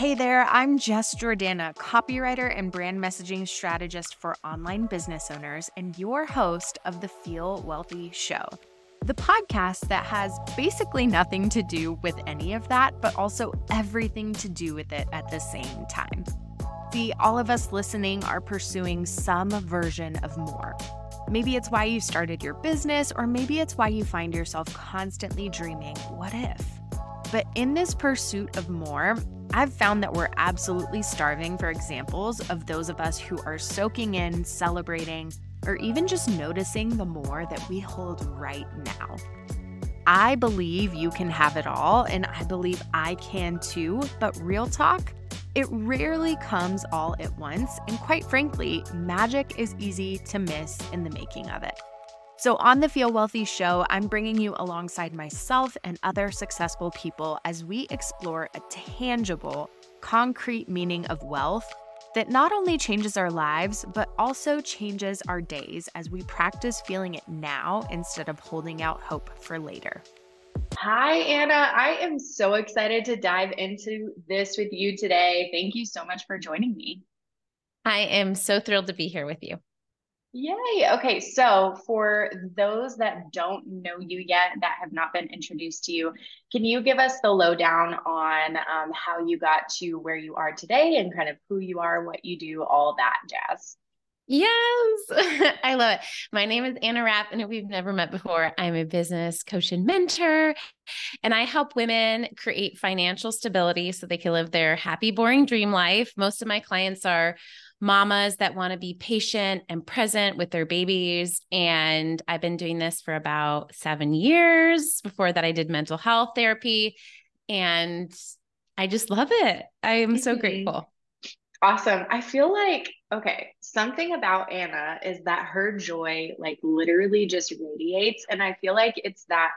Hey there, I'm Jess Jordana, copywriter and brand messaging strategist for online business owners, and your host of the Feel Wealthy Show. The podcast that has basically nothing to do with any of that, but also everything to do with it at the same time. See, all of us listening are pursuing some version of more. Maybe it's why you started your business, or maybe it's why you find yourself constantly dreaming, what if? But in this pursuit of more, I've found that we're absolutely starving for examples of those of us who are soaking in, celebrating, or even just noticing the more that we hold right now. I believe you can have it all, and I believe I can too, but real talk, it rarely comes all at once, and quite frankly, magic is easy to miss in the making of it. So, on the Feel Wealthy show, I'm bringing you alongside myself and other successful people as we explore a tangible, concrete meaning of wealth that not only changes our lives, but also changes our days as we practice feeling it now instead of holding out hope for later. Hi, Anna. I am so excited to dive into this with you today. Thank you so much for joining me. I am so thrilled to be here with you. Yay. Okay. So, for those that don't know you yet, that have not been introduced to you, can you give us the lowdown on um, how you got to where you are today and kind of who you are, what you do, all that jazz? Yes, I love it. My name is Anna Rapp, and if we've never met before, I'm a business coach and mentor, and I help women create financial stability so they can live their happy, boring dream life. Most of my clients are mamas that want to be patient and present with their babies. And I've been doing this for about seven years. Before that, I did mental health therapy. And I just love it. I am so mm-hmm. grateful. Awesome. I feel like, okay, something about Anna is that her joy, like, literally just radiates. And I feel like it's that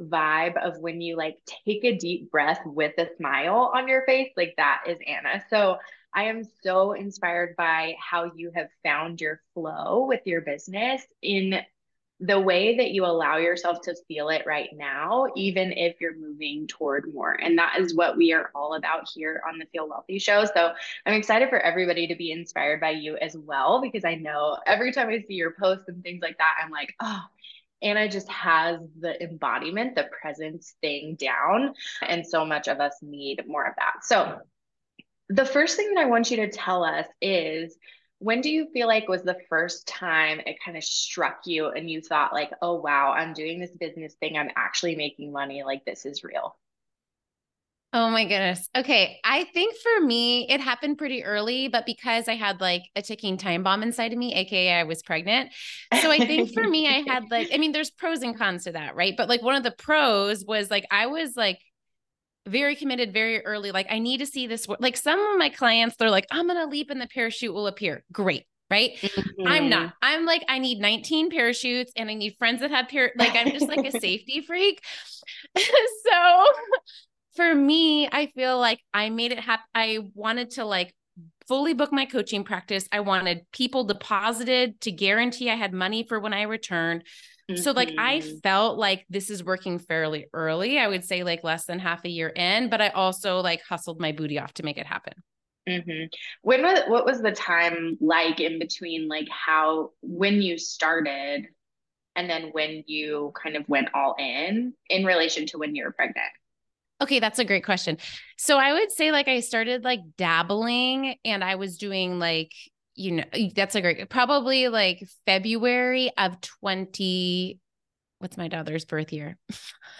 vibe of when you like take a deep breath with a smile on your face, like, that is Anna. So I am so inspired by how you have found your flow with your business in the way that you allow yourself to feel it right now, even if you're moving toward more. And that is what we are all about here on the Feel Wealthy show. So I'm excited for everybody to be inspired by you as well, because I know every time I see your posts and things like that, I'm like, oh, Anna just has the embodiment, the presence thing down. And so much of us need more of that. So the first thing that I want you to tell us is when do you feel like was the first time it kind of struck you and you thought like, "Oh wow, I'm doing this business thing. I'm actually making money. Like this is real." Oh my goodness. Okay. I think for me, it happened pretty early, but because I had like a ticking time bomb inside of me, AKA I was pregnant. So I think for me, I had like, I mean, there's pros and cons to that, right? But like one of the pros was like, I was like very committed very early. Like, I need to see this. Like, some of my clients, they're like, I'm going to leap and the parachute will appear. Great. Right. Mm-hmm. I'm not. I'm like, I need 19 parachutes and I need friends that have par. Like, I'm just like a safety freak. so for me, I feel like I made it happen. I wanted to like fully book my coaching practice. I wanted people deposited to guarantee I had money for when I returned. So like I mm-hmm. felt like this is working fairly early. I would say like less than half a year in, but I also like hustled my booty off to make it happen. Mm-hmm. When was what was the time like in between like how when you started and then when you kind of went all in in relation to when you were pregnant? Okay, that's a great question. So I would say like I started like dabbling and I was doing like you know, that's a great, probably like February of 20. What's my daughter's birth year?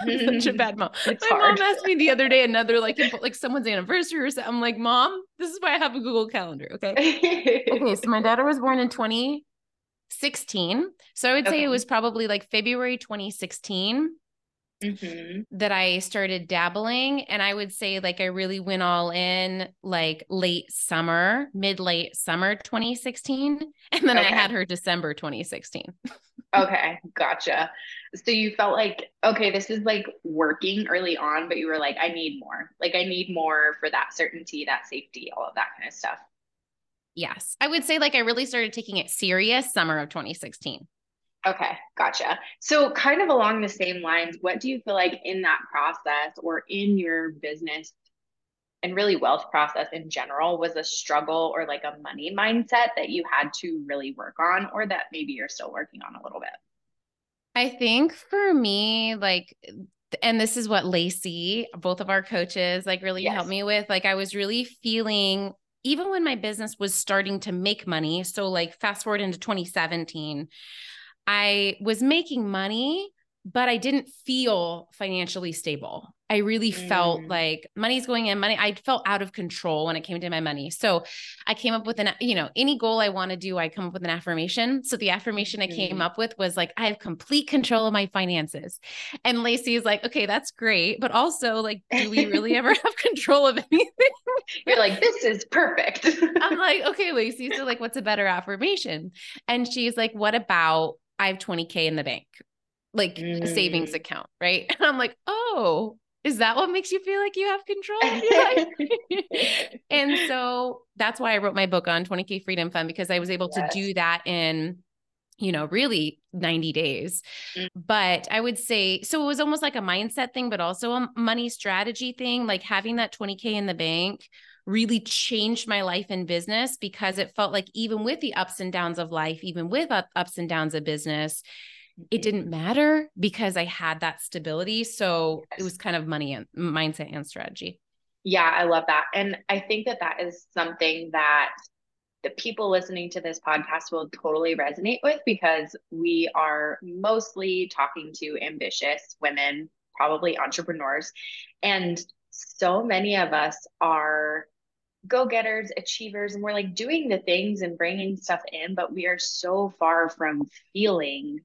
such a bad mom. It's my hard. mom asked me the other day another like like someone's anniversary or something. I'm like, mom, this is why I have a Google Calendar. Okay. okay. So my daughter was born in 2016. So I would say okay. it was probably like February 2016 mm-hmm. that I started dabbling. And I would say, like, I really went all in like late summer, mid late summer 2016. And then okay. I had her December 2016. okay. Gotcha. So you felt like, okay, this is like working early on, but you were like, I need more. Like, I need more for that certainty, that safety, all of that kind of stuff. Yes. I would say, like, I really started taking it serious summer of 2016. Okay, gotcha. So, kind of along the same lines, what do you feel like in that process or in your business and really wealth process in general was a struggle or like a money mindset that you had to really work on or that maybe you're still working on a little bit? I think for me, like, and this is what Lacey, both of our coaches, like really yes. helped me with. Like, I was really feeling, even when my business was starting to make money. So, like, fast forward into 2017, I was making money, but I didn't feel financially stable. I really mm. felt like money's going in, money. I felt out of control when it came to my money. So I came up with an, you know, any goal I want to do, I come up with an affirmation. So the affirmation mm. I came mm-hmm. up with was like, I have complete control of my finances. And Lacey is like, okay, that's great. But also, like, do we really ever have control of anything? You're like, this is perfect. I'm like, okay, Lacey. So, like, what's a better affirmation? And she's like, what about I have 20K in the bank? like mm. a savings mm. account, right? And I'm like, oh, is that what makes you feel like you have control of your life? and so that's why I wrote my book on 20K Freedom Fund because I was able yes. to do that in, you know, really 90 days. Mm. But I would say, so it was almost like a mindset thing, but also a money strategy thing, like having that 20K in the bank really changed my life in business because it felt like even with the ups and downs of life, even with ups and downs of business, it mm-hmm. didn't matter because I had that stability. So yes. it was kind of money and mindset and strategy. Yeah, I love that. And I think that that is something that the people listening to this podcast will totally resonate with because we are mostly talking to ambitious women, probably entrepreneurs. And so many of us are go getters, achievers, and we're like doing the things and bringing stuff in, but we are so far from feeling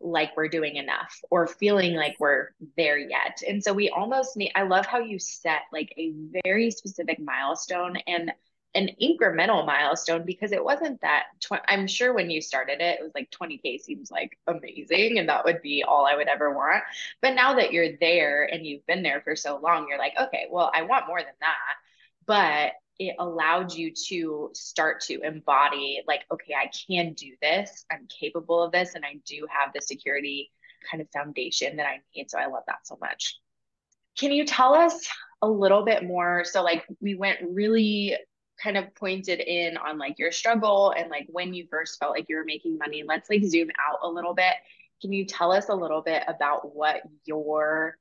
like we're doing enough or feeling like we're there yet. And so we almost need, I love how you set like a very specific milestone and an incremental milestone because it wasn't that tw- I'm sure when you started it, it was like 20K seems like amazing and that would be all I would ever want. But now that you're there and you've been there for so long, you're like, okay, well, I want more than that. But it allowed you to start to embody like okay i can do this. I'm capable of this and i do have the security kind of foundation that i need so i love that so much. Can you tell us a little bit more? So like we went really kind of pointed in on like your struggle and like when you first felt like you were making money. Let's like zoom out a little bit. Can you tell us a little bit about what your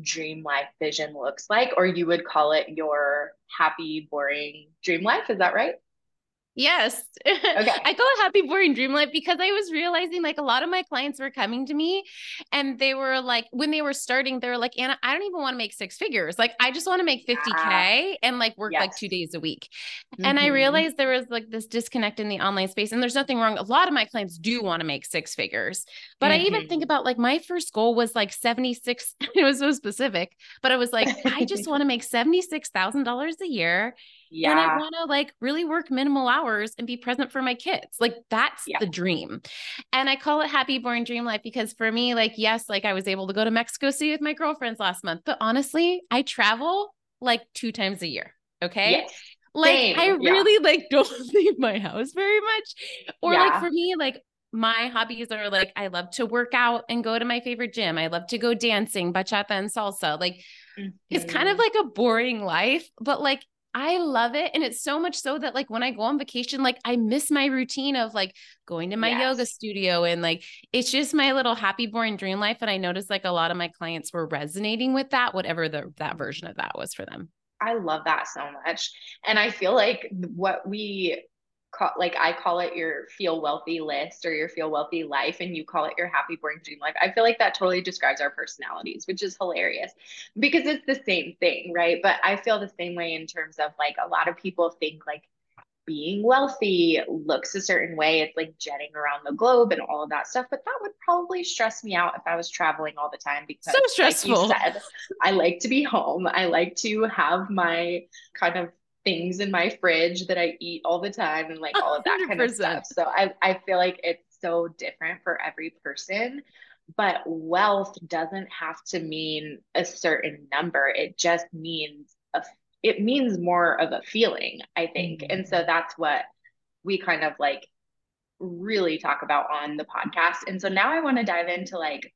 dream life vision looks like, or you would call it your happy, boring dream life. Is that right? Yes. Okay. I call it happy, boring dream life because I was realizing like a lot of my clients were coming to me and they were like, when they were starting, they were like, Anna, I don't even want to make six figures. Like, I just want to make 50K yeah. and like work yes. like two days a week. Mm-hmm. And I mm-hmm. realized there was like this disconnect in the online space. And there's nothing wrong. A lot of my clients do want to make six figures. But mm-hmm. I even think mm-hmm. about like my first goal was like 76. it was so specific, but I was like, I just want to make $76,000 a year yeah. And I want to like really work minimal hours and be present for my kids. Like that's yeah. the dream. And I call it happy boring dream life because for me, like, yes, like I was able to go to Mexico City with my girlfriends last month, but honestly, I travel like two times a year. Okay. Yes. Like Same. I really yeah. like don't leave my house very much. Or like for me, like my hobbies are like I love to work out and go to my favorite gym. I love to go dancing, bachata and salsa. Like mm-hmm. it's kind of mm-hmm. like a boring life, but like I love it. And it's so much so that like when I go on vacation, like I miss my routine of like going to my yes. yoga studio and like it's just my little happy boring dream life. And I noticed like a lot of my clients were resonating with that, whatever the that version of that was for them. I love that so much. And I feel like what we call like I call it your feel wealthy list or your feel wealthy life, and you call it your happy boring dream life. I feel like that totally describes our personalities, which is hilarious because it's the same thing, right? But I feel the same way in terms of like a lot of people think like being wealthy looks a certain way. It's like jetting around the globe and all of that stuff. But that would probably stress me out if I was traveling all the time because, so stressful. Like said, I like to be home. I like to have my kind of things in my fridge that I eat all the time and like all of that 100%. kind of stuff. So I, I feel like it's so different for every person. But wealth doesn't have to mean a certain number. It just means a it means more of a feeling, I think. Mm-hmm. And so that's what we kind of like really talk about on the podcast. And so now I want to dive into like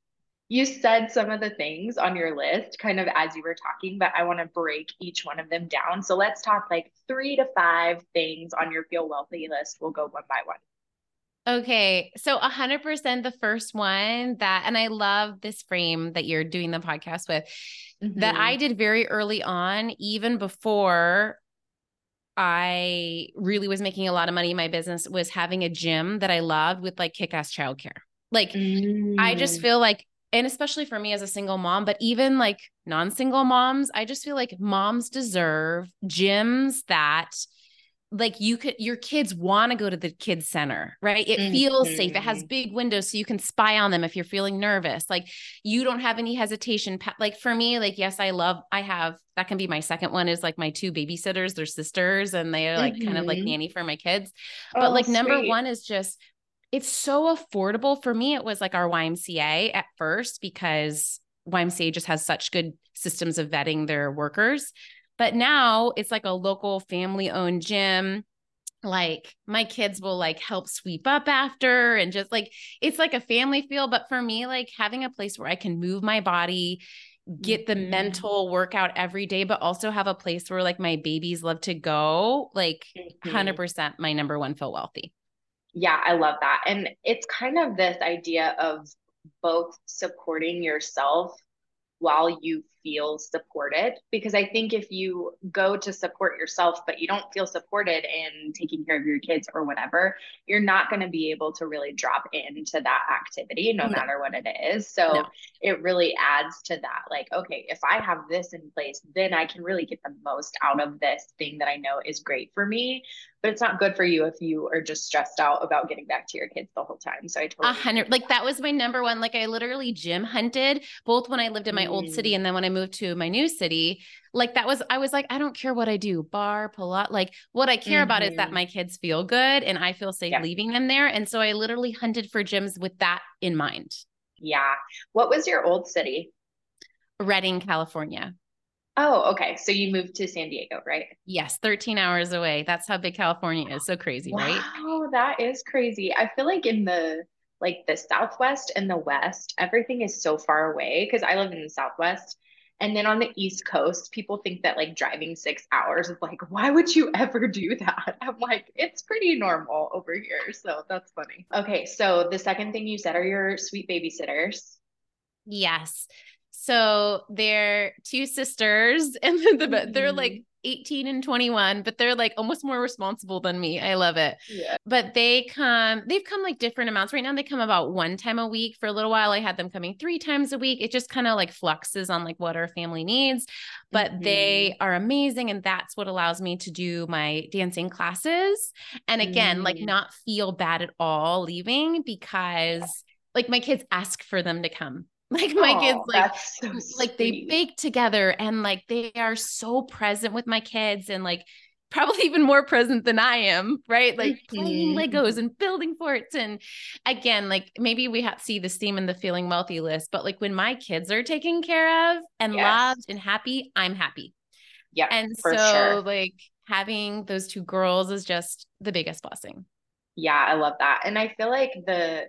you said some of the things on your list kind of as you were talking, but I want to break each one of them down. So let's talk like three to five things on your feel wealthy list. We'll go one by one. Okay. So 100% the first one that, and I love this frame that you're doing the podcast with, mm-hmm. that I did very early on, even before I really was making a lot of money in my business, was having a gym that I loved with like kick ass childcare. Like, mm. I just mm. feel like, and especially for me as a single mom, but even like non single moms, I just feel like moms deserve gyms that like you could your kids want to go to the kids center right it mm-hmm. feels safe it has mm-hmm. big windows so you can spy on them if you're feeling nervous like you don't have any hesitation like for me like yes i love i have that can be my second one is like my two babysitters they're sisters and they're like mm-hmm. kind of like mm-hmm. nanny for my kids but oh, like number one is just it's so affordable for me it was like our ymca at first because ymca just has such good systems of vetting their workers but now it's like a local family owned gym. Like my kids will like help sweep up after and just like it's like a family feel. But for me, like having a place where I can move my body, get the mm-hmm. mental workout every day, but also have a place where like my babies love to go, like mm-hmm. 100% my number one feel wealthy. Yeah, I love that. And it's kind of this idea of both supporting yourself while you feel supported because i think if you go to support yourself but you don't feel supported in taking care of your kids or whatever you're not going to be able to really drop into that activity no, no. matter what it is so no. it really adds to that like okay if i have this in place then i can really get the most out of this thing that i know is great for me but it's not good for you if you are just stressed out about getting back to your kids the whole time. So I totally a hundred like that was my number one. Like I literally gym hunted both when I lived in my mm. old city mm. and then when I moved to my new city. Like that was I was like, I don't care what I do, barre, pull Pilates. Like what I care mm-hmm. about is that mm-hmm. my kids feel good and I feel safe yeah. leaving them there. And so I literally hunted for gyms with that in mind. Yeah. What was your old city? Redding, California. Oh, okay. So you moved to San Diego, right? Yes, 13 hours away. That's how big California is. So crazy, wow, right? Wow, that is crazy. I feel like in the like the Southwest and the West, everything is so far away because I live in the Southwest. And then on the East Coast, people think that like driving six hours is like, why would you ever do that? I'm like, it's pretty normal over here. So that's funny. Okay. So the second thing you said are your sweet babysitters. Yes. So they're two sisters, and the, mm-hmm. they're like 18 and 21, but they're like almost more responsible than me. I love it. Yeah. But they come, they've come like different amounts. Right now, they come about one time a week. For a little while, I had them coming three times a week. It just kind of like fluxes on like what our family needs, but mm-hmm. they are amazing. And that's what allows me to do my dancing classes. And again, mm-hmm. like not feel bad at all leaving because like my kids ask for them to come Like my oh, kids, like so like they bake together and like they are so present with my kids and like probably even more present than I am, right? Like mm-hmm. playing Legos and building forts. And again, like maybe we have see this theme in the feeling wealthy list, but like when my kids are taken care of and yes. loved and happy, I'm happy. Yeah. And so sure. like having those two girls is just the biggest blessing. Yeah, I love that. And I feel like the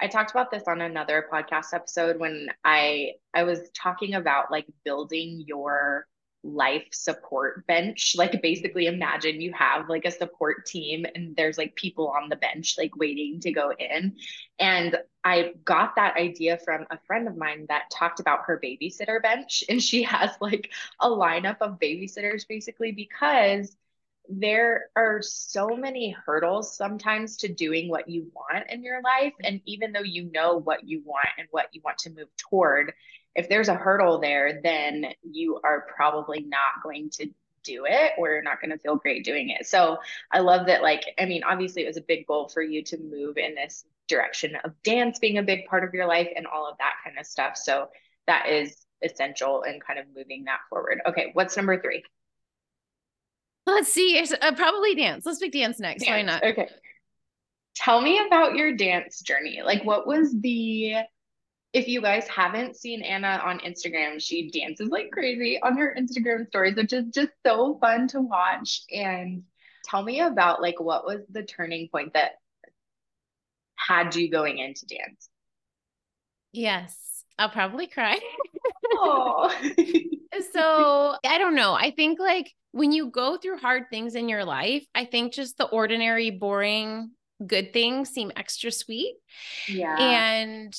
I talked about this on another podcast episode when I I was talking about like building your life support bench. Like basically imagine you have like a support team and there's like people on the bench like waiting to go in. And I got that idea from a friend of mine that talked about her babysitter bench and she has like a lineup of babysitters basically because there are so many hurdles sometimes to doing what you want in your life. And even though you know what you want and what you want to move toward, if there's a hurdle there, then you are probably not going to do it or you're not going to feel great doing it. So I love that, like, I mean, obviously it was a big goal for you to move in this direction of dance being a big part of your life and all of that kind of stuff. So that is essential in kind of moving that forward. Okay, what's number three? Let's see. Uh, probably dance. Let's pick dance next. Dance. Why not? Okay. Tell me about your dance journey. Like, what was the, if you guys haven't seen Anna on Instagram, she dances like crazy on her Instagram stories, which is just so fun to watch. And tell me about, like, what was the turning point that had you going into dance? Yes. I'll probably cry. Oh. so I don't know. I think like when you go through hard things in your life, I think just the ordinary, boring, good things seem extra sweet. Yeah. And,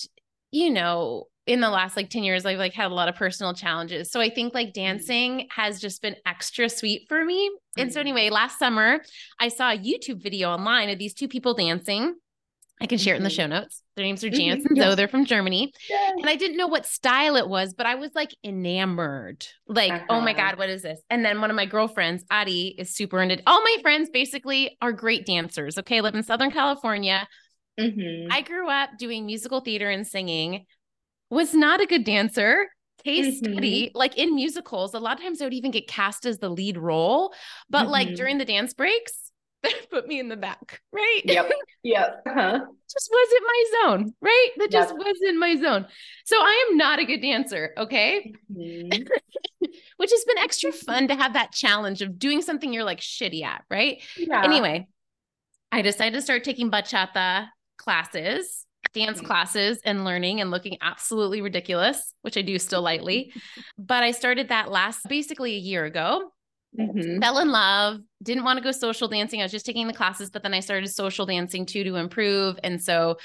you know, in the last like 10 years, I've like had a lot of personal challenges. So I think like mm-hmm. dancing has just been extra sweet for me. And so mm-hmm. anyway, last summer I saw a YouTube video online of these two people dancing. I can share it in the mm-hmm. show notes. Their names are mm-hmm. and. Zoe. They're from Germany. Yes. And I didn't know what style it was, but I was like enamored. Like, uh-huh. oh my uh-huh. God, what is this? And then one of my girlfriends, Adi, is super into all my friends basically are great dancers. Okay. Live in Southern California. Mm-hmm. I grew up doing musical theater and singing, was not a good dancer. Case mm-hmm. study, like in musicals, a lot of times I would even get cast as the lead role. But like mm-hmm. during the dance breaks, put me in the back, right? Yep. Yep. Uh-huh. just wasn't my zone, right? That just yep. wasn't my zone. So I am not a good dancer, okay? Mm-hmm. Which has been extra fun to have that challenge of doing something you're like shitty at, right? Yeah. Anyway, I decided to start taking bachata classes, dance mm-hmm. classes, and learning and looking absolutely ridiculous, which I do still lightly. but I started that last basically a year ago. Mm-hmm. Fell in love, didn't want to go social dancing. I was just taking the classes, but then I started social dancing too to improve. And so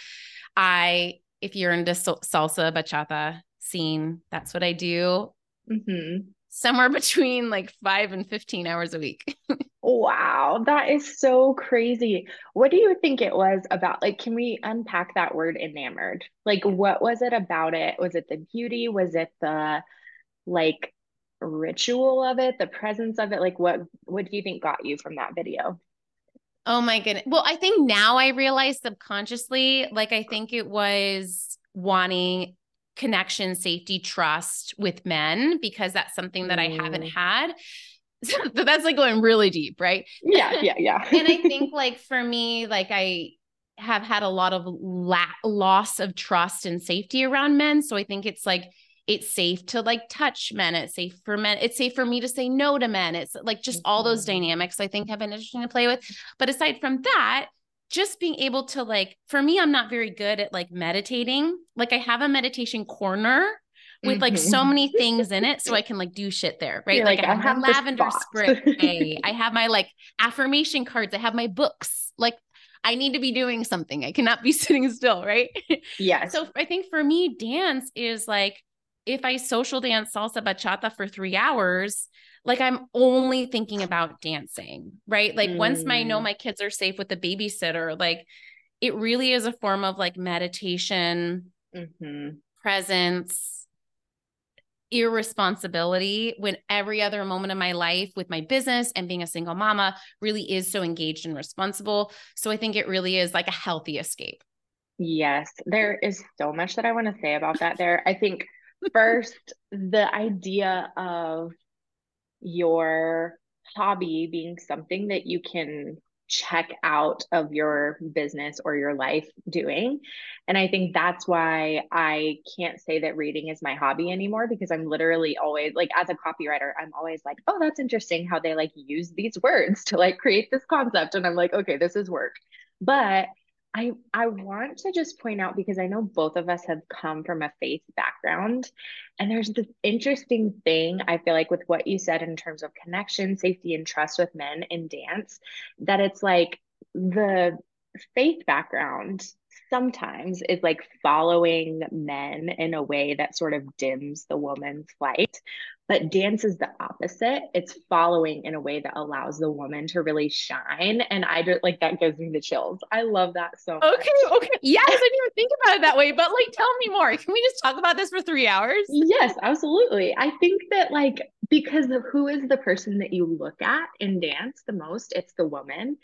I, if you're into salsa, bachata scene, that's what I do. Mm-hmm. Somewhere between like five and 15 hours a week. wow, that is so crazy. What do you think it was about? Like, can we unpack that word enamored? Like, what was it about it? Was it the beauty? Was it the like ritual of it, the presence of it? Like what what do you think got you from that video? Oh my goodness. Well, I think now I realize subconsciously, like I think it was wanting connection, safety, trust with men because that's something that mm. I haven't mm. had. So that's like going really deep, right? Yeah, yeah, yeah. and I think like for me, like I have had a lot of la- loss of trust and safety around men. So I think it's like it's safe to like touch men it's safe for men it's safe for me to say no to men it's like just all those mm-hmm. dynamics i think have been interesting to play with but aside from that just being able to like for me i'm not very good at like meditating like i have a meditation corner with like mm-hmm. so many things in it so I can like do shit there, right? Like, like, I have, I have my lavender spray. I have my like affirmation cards. I have my books. Like I need to be doing something. I cannot be sitting still, right? Yes. So I think for me, dance is like if I social dance salsa bachata for three hours, like I'm only thinking about dancing, right? Like mm. once I know mm. my kids are safe with the babysitter, like it really is a form of like meditation, mm-hmm. presence, irresponsibility when every other moment of my life with my business and being a single mama really is so engaged and responsible. So I think it really is like a healthy escape. Yes, there is so much that I want to say about that there. I think First, the idea of your hobby being something that you can check out of your business or your life doing. And I think that's why I can't say that reading is my hobby anymore because I'm literally always like as a copywriter, I'm always like, "Oh, that's interesting how they like use these words to like create this concept." And I'm like, "Okay, this is work." But I I want to just point out because I know both of us have come from a faith background and there's this interesting thing I feel like with what you said in terms of connection, safety and trust with men in dance that it's like the faith background sometimes is like following men in a way that sort of dims the woman's light but dance is the opposite. It's following in a way that allows the woman to really shine. And I just like that gives me the chills. I love that so much. Okay. Okay. Yes. I didn't even think about it that way, but like tell me more. Can we just talk about this for three hours? Yes, absolutely. I think that like because of who is the person that you look at in dance the most, it's the woman.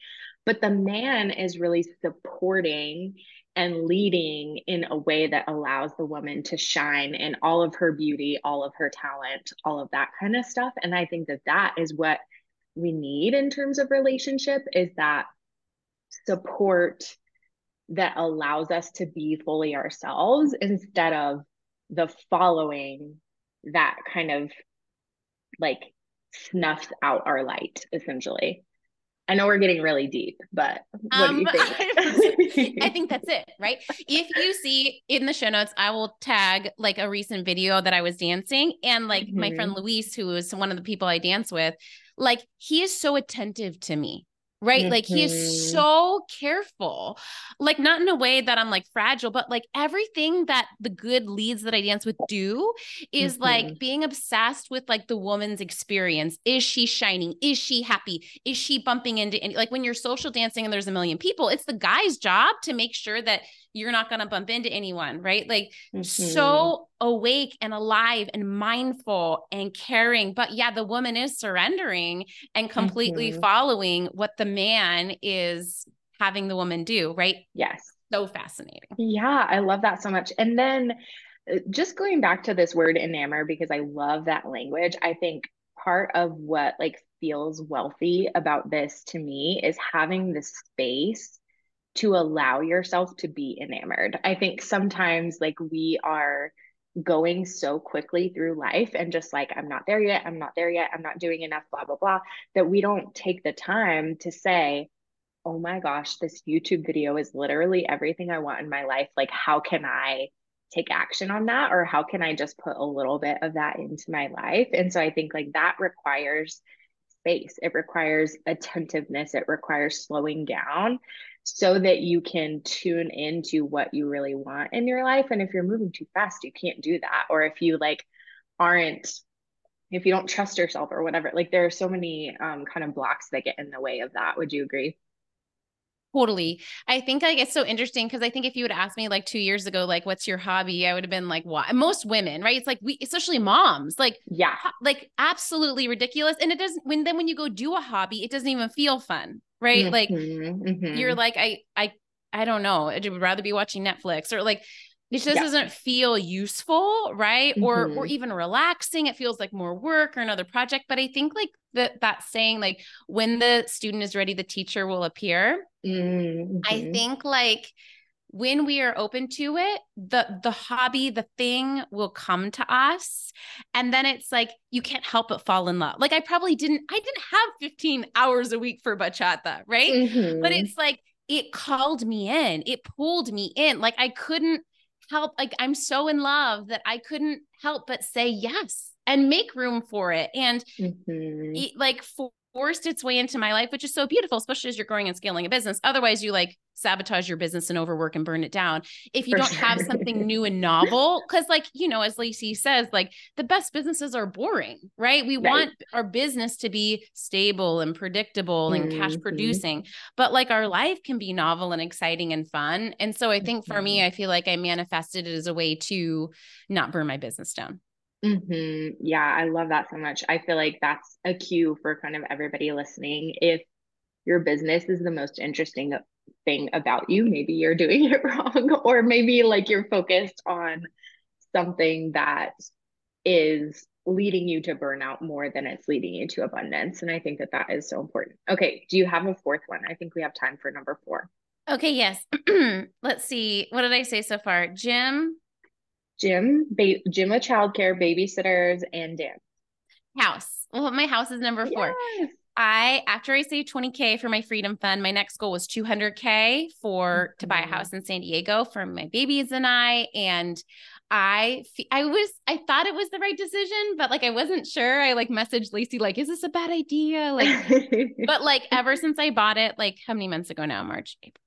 But the man is really supporting and leading in a way that allows the woman to shine in all of her beauty, all of her talent, all of that kind of stuff. And I think that that is what we need in terms of relationship is that support that allows us to be fully ourselves instead of the following that kind of like snuffs out our light essentially I know we're getting really deep, but what um, do you um, think? I think that's it, right? If you see in the show notes, I will tag like a recent video that I was dancing and like mm-hmm. my friend mm-hmm. Luis, who is one of the people I dance with, like he is so attentive to me right? Mm-hmm. Like he is mm-hmm. so careful, like not in a way that I'm like fragile, but like everything that the good leads that I dance with do is mm-hmm. like being obsessed with like the woman's experience. Is she shining? Is she happy? Is she bumping into any like when you're social dancing and there's a million people, it's the guy's job to make sure that you're not going to bump into anyone, right? Like mm-hmm. so awake and alive and mindful and caring. But yeah, the woman is surrendering and completely mm-hmm. following what the man is having the woman do, right? Yes. So fascinating. Yeah, I love that so much. And then uh, just going back to this word enamor, because I love that language, I think part of what like feels wealthy about this to me is having the space to allow yourself to be enamored. I think sometimes like we are going so quickly through life and just like, I'm not there yet, I'm not there yet, I'm not doing enough, blah, blah, blah, that we don't take the time to say, oh my gosh, this YouTube video is literally everything I want in my life. Like, how can I take action on that? Or how can I just put a little bit of that into my life? And so I think like that requires space, it requires attentiveness, it requires slowing down so that you can tune into what you really want in your life. And if you're moving too fast, you can't do that. Or if you like aren't, if you don't trust yourself or whatever, like there are so many um, kind of blocks that get in the way of that. Would you agree? Totally. I think like it's so interesting because I think if you would ask me like two years ago, like, what's your hobby? I would have been like, what? Most women, right? It's like we, especially moms, like, yeah, like absolutely ridiculous. And it doesn't, when then when you go do a hobby, it doesn't even feel fun, right? Mm-hmm, like, mm-hmm. you're like, I, I, I don't know. I would rather be watching Netflix or like, it just yeah. doesn't feel useful right mm-hmm. or or mm-hmm. even relaxing it feels like more work or another project but i think like that that saying like when the student is ready the teacher will appear mm-hmm. i think like when we are open to it the the hobby the thing will come to us. And then it's like you can't help but fall in love. Like i probably didn't i didn't have 15 hours a week for bachata right? Mm-hmm. but it's like it called me in it pulled me in. Like i couldn't help like i'm so in love that i couldn't help but say yes and make room for it. And mm-hmm. like for forced its way into my life, which is so beautiful, especially as you're growing and scaling a business. Otherwise, you like sabotage your business and overwork and burn it down. If you For don't sure. have something new and novel, because like, you know, as Lacey says, like the best businesses are boring, right? We right. want our business to be stable and predictable and mm-hmm. cash producing, but like our life can be novel and exciting and fun. And so I think for me, mm-hmm. I feel like I manifested it as a way to not burn my business down. Mm-hmm. Yeah, I love that so much. I feel like that's a cue for kind of everybody listening. If your business is the most interesting thing about you, maybe you're doing it wrong, or maybe like you're focused on something that is leading you to burnout more than it's leading you to abundance. And I think that that is so important. Okay, do you have a fourth one? I think we have time for number four. Okay, yes. Let's see. What did I say so far? Gym, gym, ba- gym with childcare, babysitters, and dance. House. Well, my house is number four. Yes. I after I saved 20k for my freedom fund, my next goal was 200k for mm-hmm. to buy a mm-hmm. house in San Diego for my babies and I and I I was I thought it was the right decision, but like I wasn't sure. I like messaged Lacey like, "Is this a bad idea?" Like, but like ever since I bought it, like how many months ago now? March, April,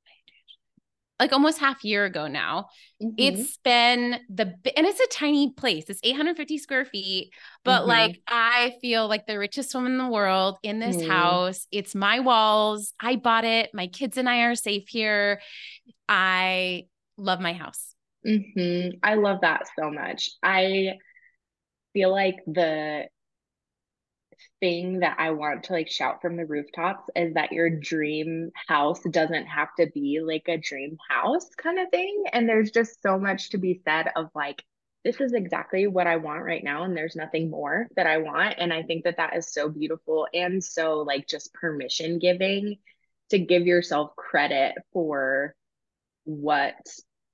like almost half year ago now. Mm-hmm. It's been the and it's a tiny place. It's 850 square feet, but mm-hmm. like I feel like the richest woman in the world in this mm. house. It's my walls. I bought it. My kids and I are safe here. I love my house. Mm-hmm. I love that so much. I feel like the thing that I want to like shout from the rooftops is that your dream house doesn't have to be like a dream house kind of thing. And there's just so much to be said of like, this is exactly what I want right now. And there's nothing more that I want. And I think that that is so beautiful and so like just permission giving to give yourself credit for what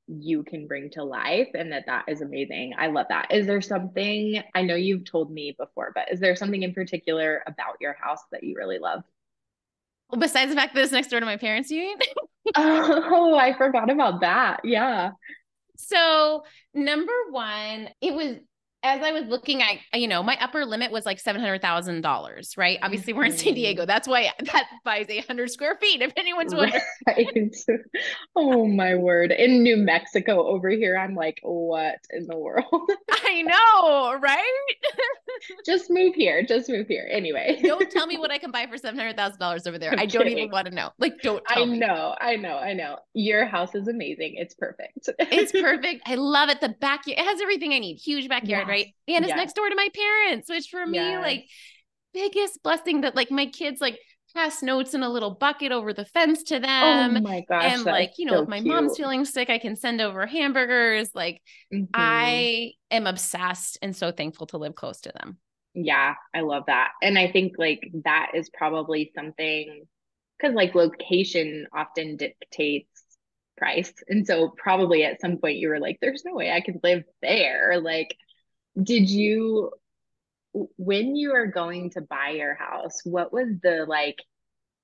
you can bring to life and that that is amazing. I love that. Is there something I know you've told me before, but is there something in particular about your house that you really love? Well, besides the fact that it's next door to my parents, you mean? oh, I forgot about that. Yeah. So, number one, it was as I was looking at, you know, my upper limit was like $700,000, right? Obviously, we're in San Diego. Mm-hmm. That's why that buys 800 square feet, if anyone's wondering. Right. oh, my word. In New Mexico over here, I'm like, what in the world? I know, right? just move here. Just move here. Anyway. don't tell me what I can buy for $700,000 over there. I'm I do not even want to know. Like, don't I me. know. I know. I know. Your house is amazing. It's perfect. it's perfect. I love it. The backyard, it has everything I need. Huge backyard, yeah. right? And it's yes. next door to my parents, which for me, yes. like, biggest blessing that like my kids like pass notes in a little bucket over the fence to them. Oh my gosh. And like, you know, so if my cute. mom's feeling sick, I can send over hamburgers. Like mm-hmm. I am obsessed and so thankful to live close to them. Yeah, I love that. And I think like that is probably something because like location often dictates price. And so probably at some point you were like, there's no way I could live there. Like, did you when you are going to buy your house, what was the like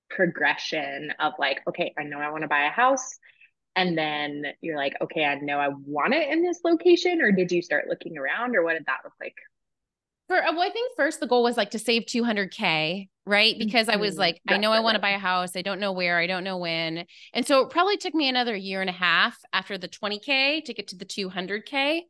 progression of like, okay, I know I want to buy a house. And then you're like, okay, I know I want it in this location. Or did you start looking around or what did that look like? For well, I think first the goal was like to save 200k right? Because mm-hmm. I was like, I know I want to buy a house. I don't know where, I don't know when. And so it probably took me another year and a half after the 20K to get to the 200K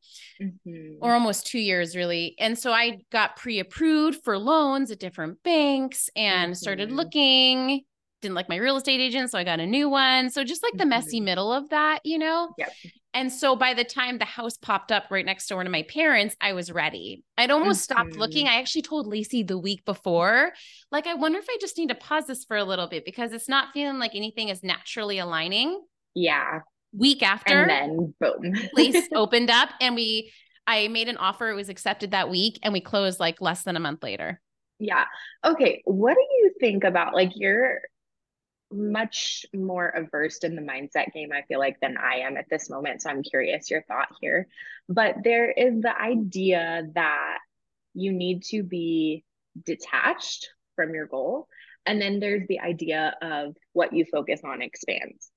mm-hmm. or almost two years, really. And so I got pre approved for loans at different banks and mm-hmm. started looking. Didn't like my real estate agent, so I got a new one. So just like the messy mm-hmm. middle of that, you know? Yep. And so by the time the house popped up right next door to my parents, I was ready. I'd almost mm-hmm. stopped looking. I actually told Lacey the week before, like, I wonder if I just need to pause this for a little bit because it's not feeling like anything is naturally aligning. Yeah. Week after, and then boom, place opened up and we, I made an offer. It was accepted that week and we closed like less than a month later. Yeah. Okay. What do you think about like your much more averse in the mindset game, I feel like, than I am at this moment. So I'm curious your thought here. But there is the idea that you need to be detached from your goal. And then there's the idea of what you focus on expands.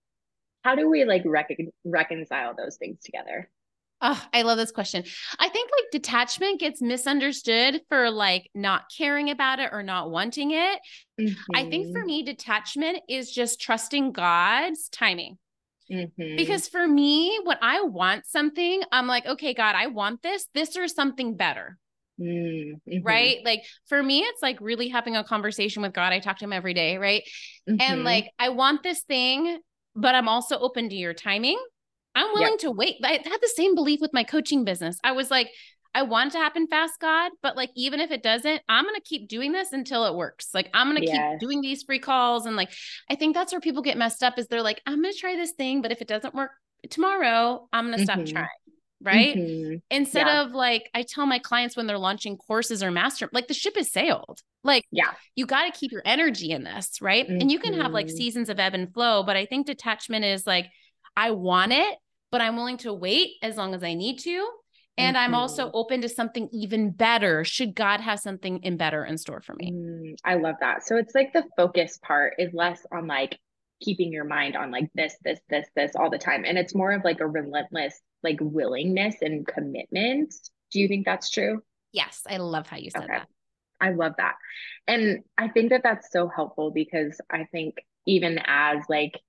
How do we like recon- reconcile those things together? Oh, I love this question. I think like detachment gets misunderstood for like not caring about it or not wanting it. Mm-hmm. I think for mm-hmm. me, detachment is just trusting God's timing. Mm-hmm. Because for me, when I want something, I'm like, okay, God, I want this, this or something better. Mm-hmm. Right. Like for me, it's like really having a conversation with God. I talk to him every day. Right. And mm-hmm. like, I want this thing, but I'm also open to your timing. I'm willing yep. to wait. I had the same belief with my coaching business. I was like, I want it to happen fast, God, but like even if it doesn't, I'm gonna keep doing this until it works. Like I'm gonna yes. keep doing these free calls. And like I think that's where people get messed up is they're like, I'm gonna try this thing, but if it doesn't work tomorrow, I'm gonna stop mm-hmm. trying. Right. Mm-hmm. Instead yeah. of like I tell my clients when they're launching courses or master, like the ship is sailed. Like, yeah, you got to keep your energy in this, right? Mm-hmm. And you can have like mm-hmm. seasons of ebb and flow, but I think detachment is like, I want it, but I'm willing to wait as long as I need to. And mm-hmm. I'm also mm-hmm. open to something even better should God have something in better in store for me. Mm, I love that. So it's like the focus part is less on like keeping your mind on like this, this, this, this all the time. And it's more of like a relentless like willingness and commitment. Do you think that's true? Yes. I love how you said okay. that. I love that. And I think that that's so helpful because I think even as like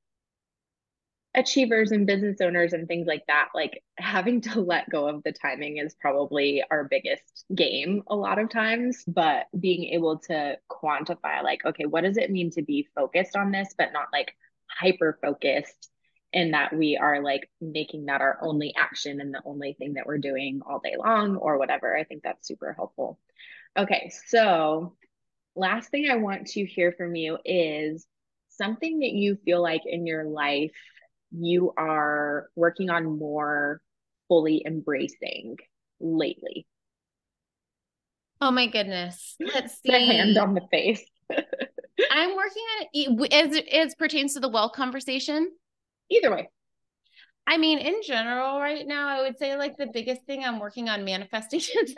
achievers and business owners and things like that, like having to let go of the timing is probably our biggest game a lot of times. But being able to quantify, like, okay, what does it mean to be focused on this, but not like hyper focused, and that we are like making that our only action and the only thing that we're doing all day long or whatever. I think that's super helpful. Okay, so last thing I want to hear from you is something that you feel like in your life you are working on more fully embracing lately? Oh my goodness. Let's see. the hand on the face. I'm working on it as as pertains to the well conversation. Either way. I mean, in general, right now, I would say like the biggest thing I'm working on manifesting is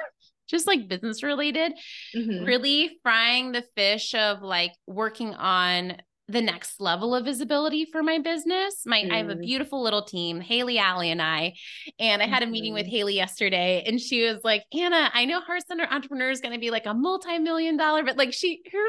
just like business related, mm-hmm. really frying the fish of like working on the next level of visibility for my business. My mm. I have a mm. beautiful little team, Haley, Allie, and I. And I had a meeting with mm-hmm. Haley yesterday, and she was like, Anna, I know Heart Centered Entrepreneur is going to be like a multi-million dollar, but like she her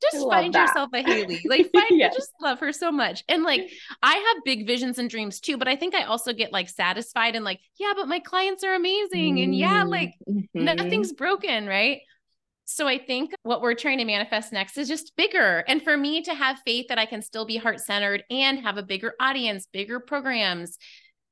just find that. yourself a Haley. Like find yes. just love her so much. And like I have big visions and dreams too, but I think I also get like satisfied and like, yeah, but my clients are amazing. Mm. And yeah, like mm-hmm. nothing's broken, right? So I think what we're trying to manifest next is just bigger. And for me to have faith that I can still be heart centered and have a bigger audience, bigger programs,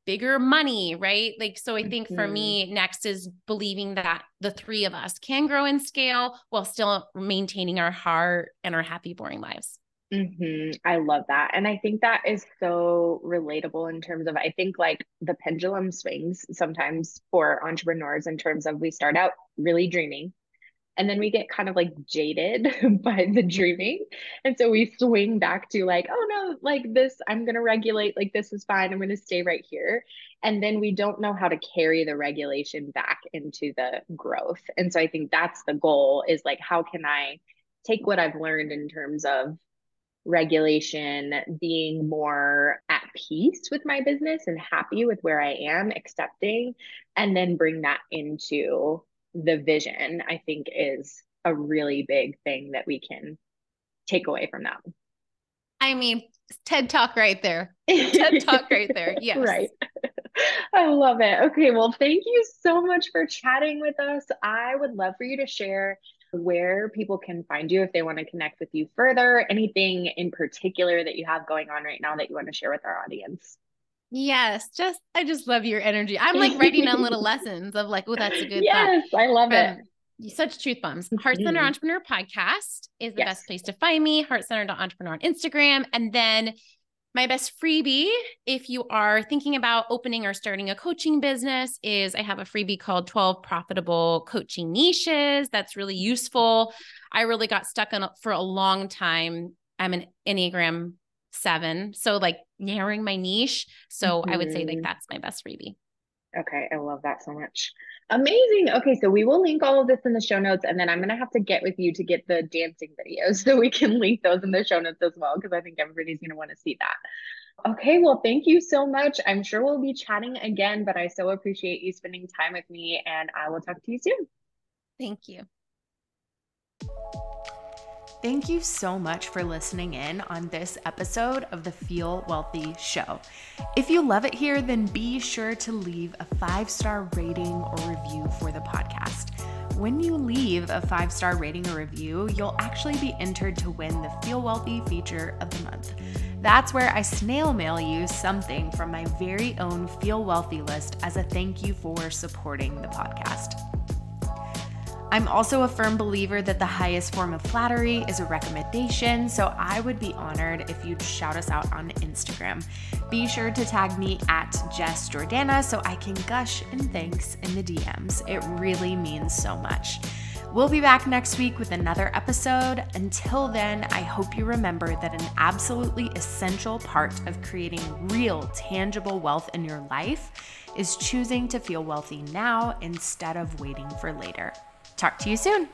bigger money, right? Like, so I think mm-hmm. for me, next is believing that the three of us can grow and scale while still maintaining our heart and our happy, boring lives. Mm-hmm. I love that. And I think that is so relatable in terms of, I think like the pendulum swings sometimes for entrepreneurs in terms of we start out really dreaming and then we get kind of like jaded by the mm-hmm. dreaming. And so we swing back to like oh no like this i'm going to regulate like this is fine i'm going to stay right here. And then we don't know how to carry the regulation back into the growth. And so i think that's the goal is like how can i take what i've learned in terms of regulation, being more at peace with my business and happy with where I am, accepting, and then bring that into the vision, I think is a really big thing that we can take away from that. I mean, TED Talk right there. TED Talk right there. Yes. Right. I love it. Okay. Well, thank you so much for chatting with us. I would love for you to share where people can find you if they want to connect with you further. Anything in particular that you have going on right now that you want to share with our audience? Yes, just I just love your energy. I'm like writing down little lessons of like, oh, that's a good. Yes, thought. I love um, it. Such truth bombs. Heart Centered. Entrepreneur Podcast is the yes. best place to find me. Heart Centered Entrepreneur on Instagram, and then my best freebie, if you are thinking about opening or starting a coaching business, is I have a freebie called 12 Profitable Coaching Niches. That's really useful. I really got stuck on for a long time. I'm an Enneagram seven. So like narrowing my niche. So mm-hmm. I would say like mm-hmm. that's my best freebie. Okay. I love that so much. Amazing. Okay. So we will link all of this in the show notes. And then I'm going to have to get with you to get the dancing videos so we can link those in the show notes as well, because I think everybody's going to want to see that. Okay. Well, thank you so much. I'm sure we'll be chatting again, but I so appreciate you spending time with me and I will talk to you soon. Thank you. Thank you so much for listening in on this episode of the Feel Wealthy Show. If you love it here, then be sure to leave a five star rating or review for the podcast. When you leave a five star rating or review, you'll actually be entered to win the Feel Wealthy feature of the month. That's where I snail mail you something from my very own Feel Wealthy list as a thank you for supporting the podcast. I'm also a firm believer that the highest form of flattery is a recommendation, so I would be honored if you'd shout us out on Instagram. Be sure to tag me at Jess Jordana so I can gush in thanks in the DMs. It really means so much. We'll be back next week with another episode. Until then, I hope you remember that an absolutely essential part of creating real, tangible wealth in your life is choosing to feel wealthy now instead of waiting for later. Talk to you soon.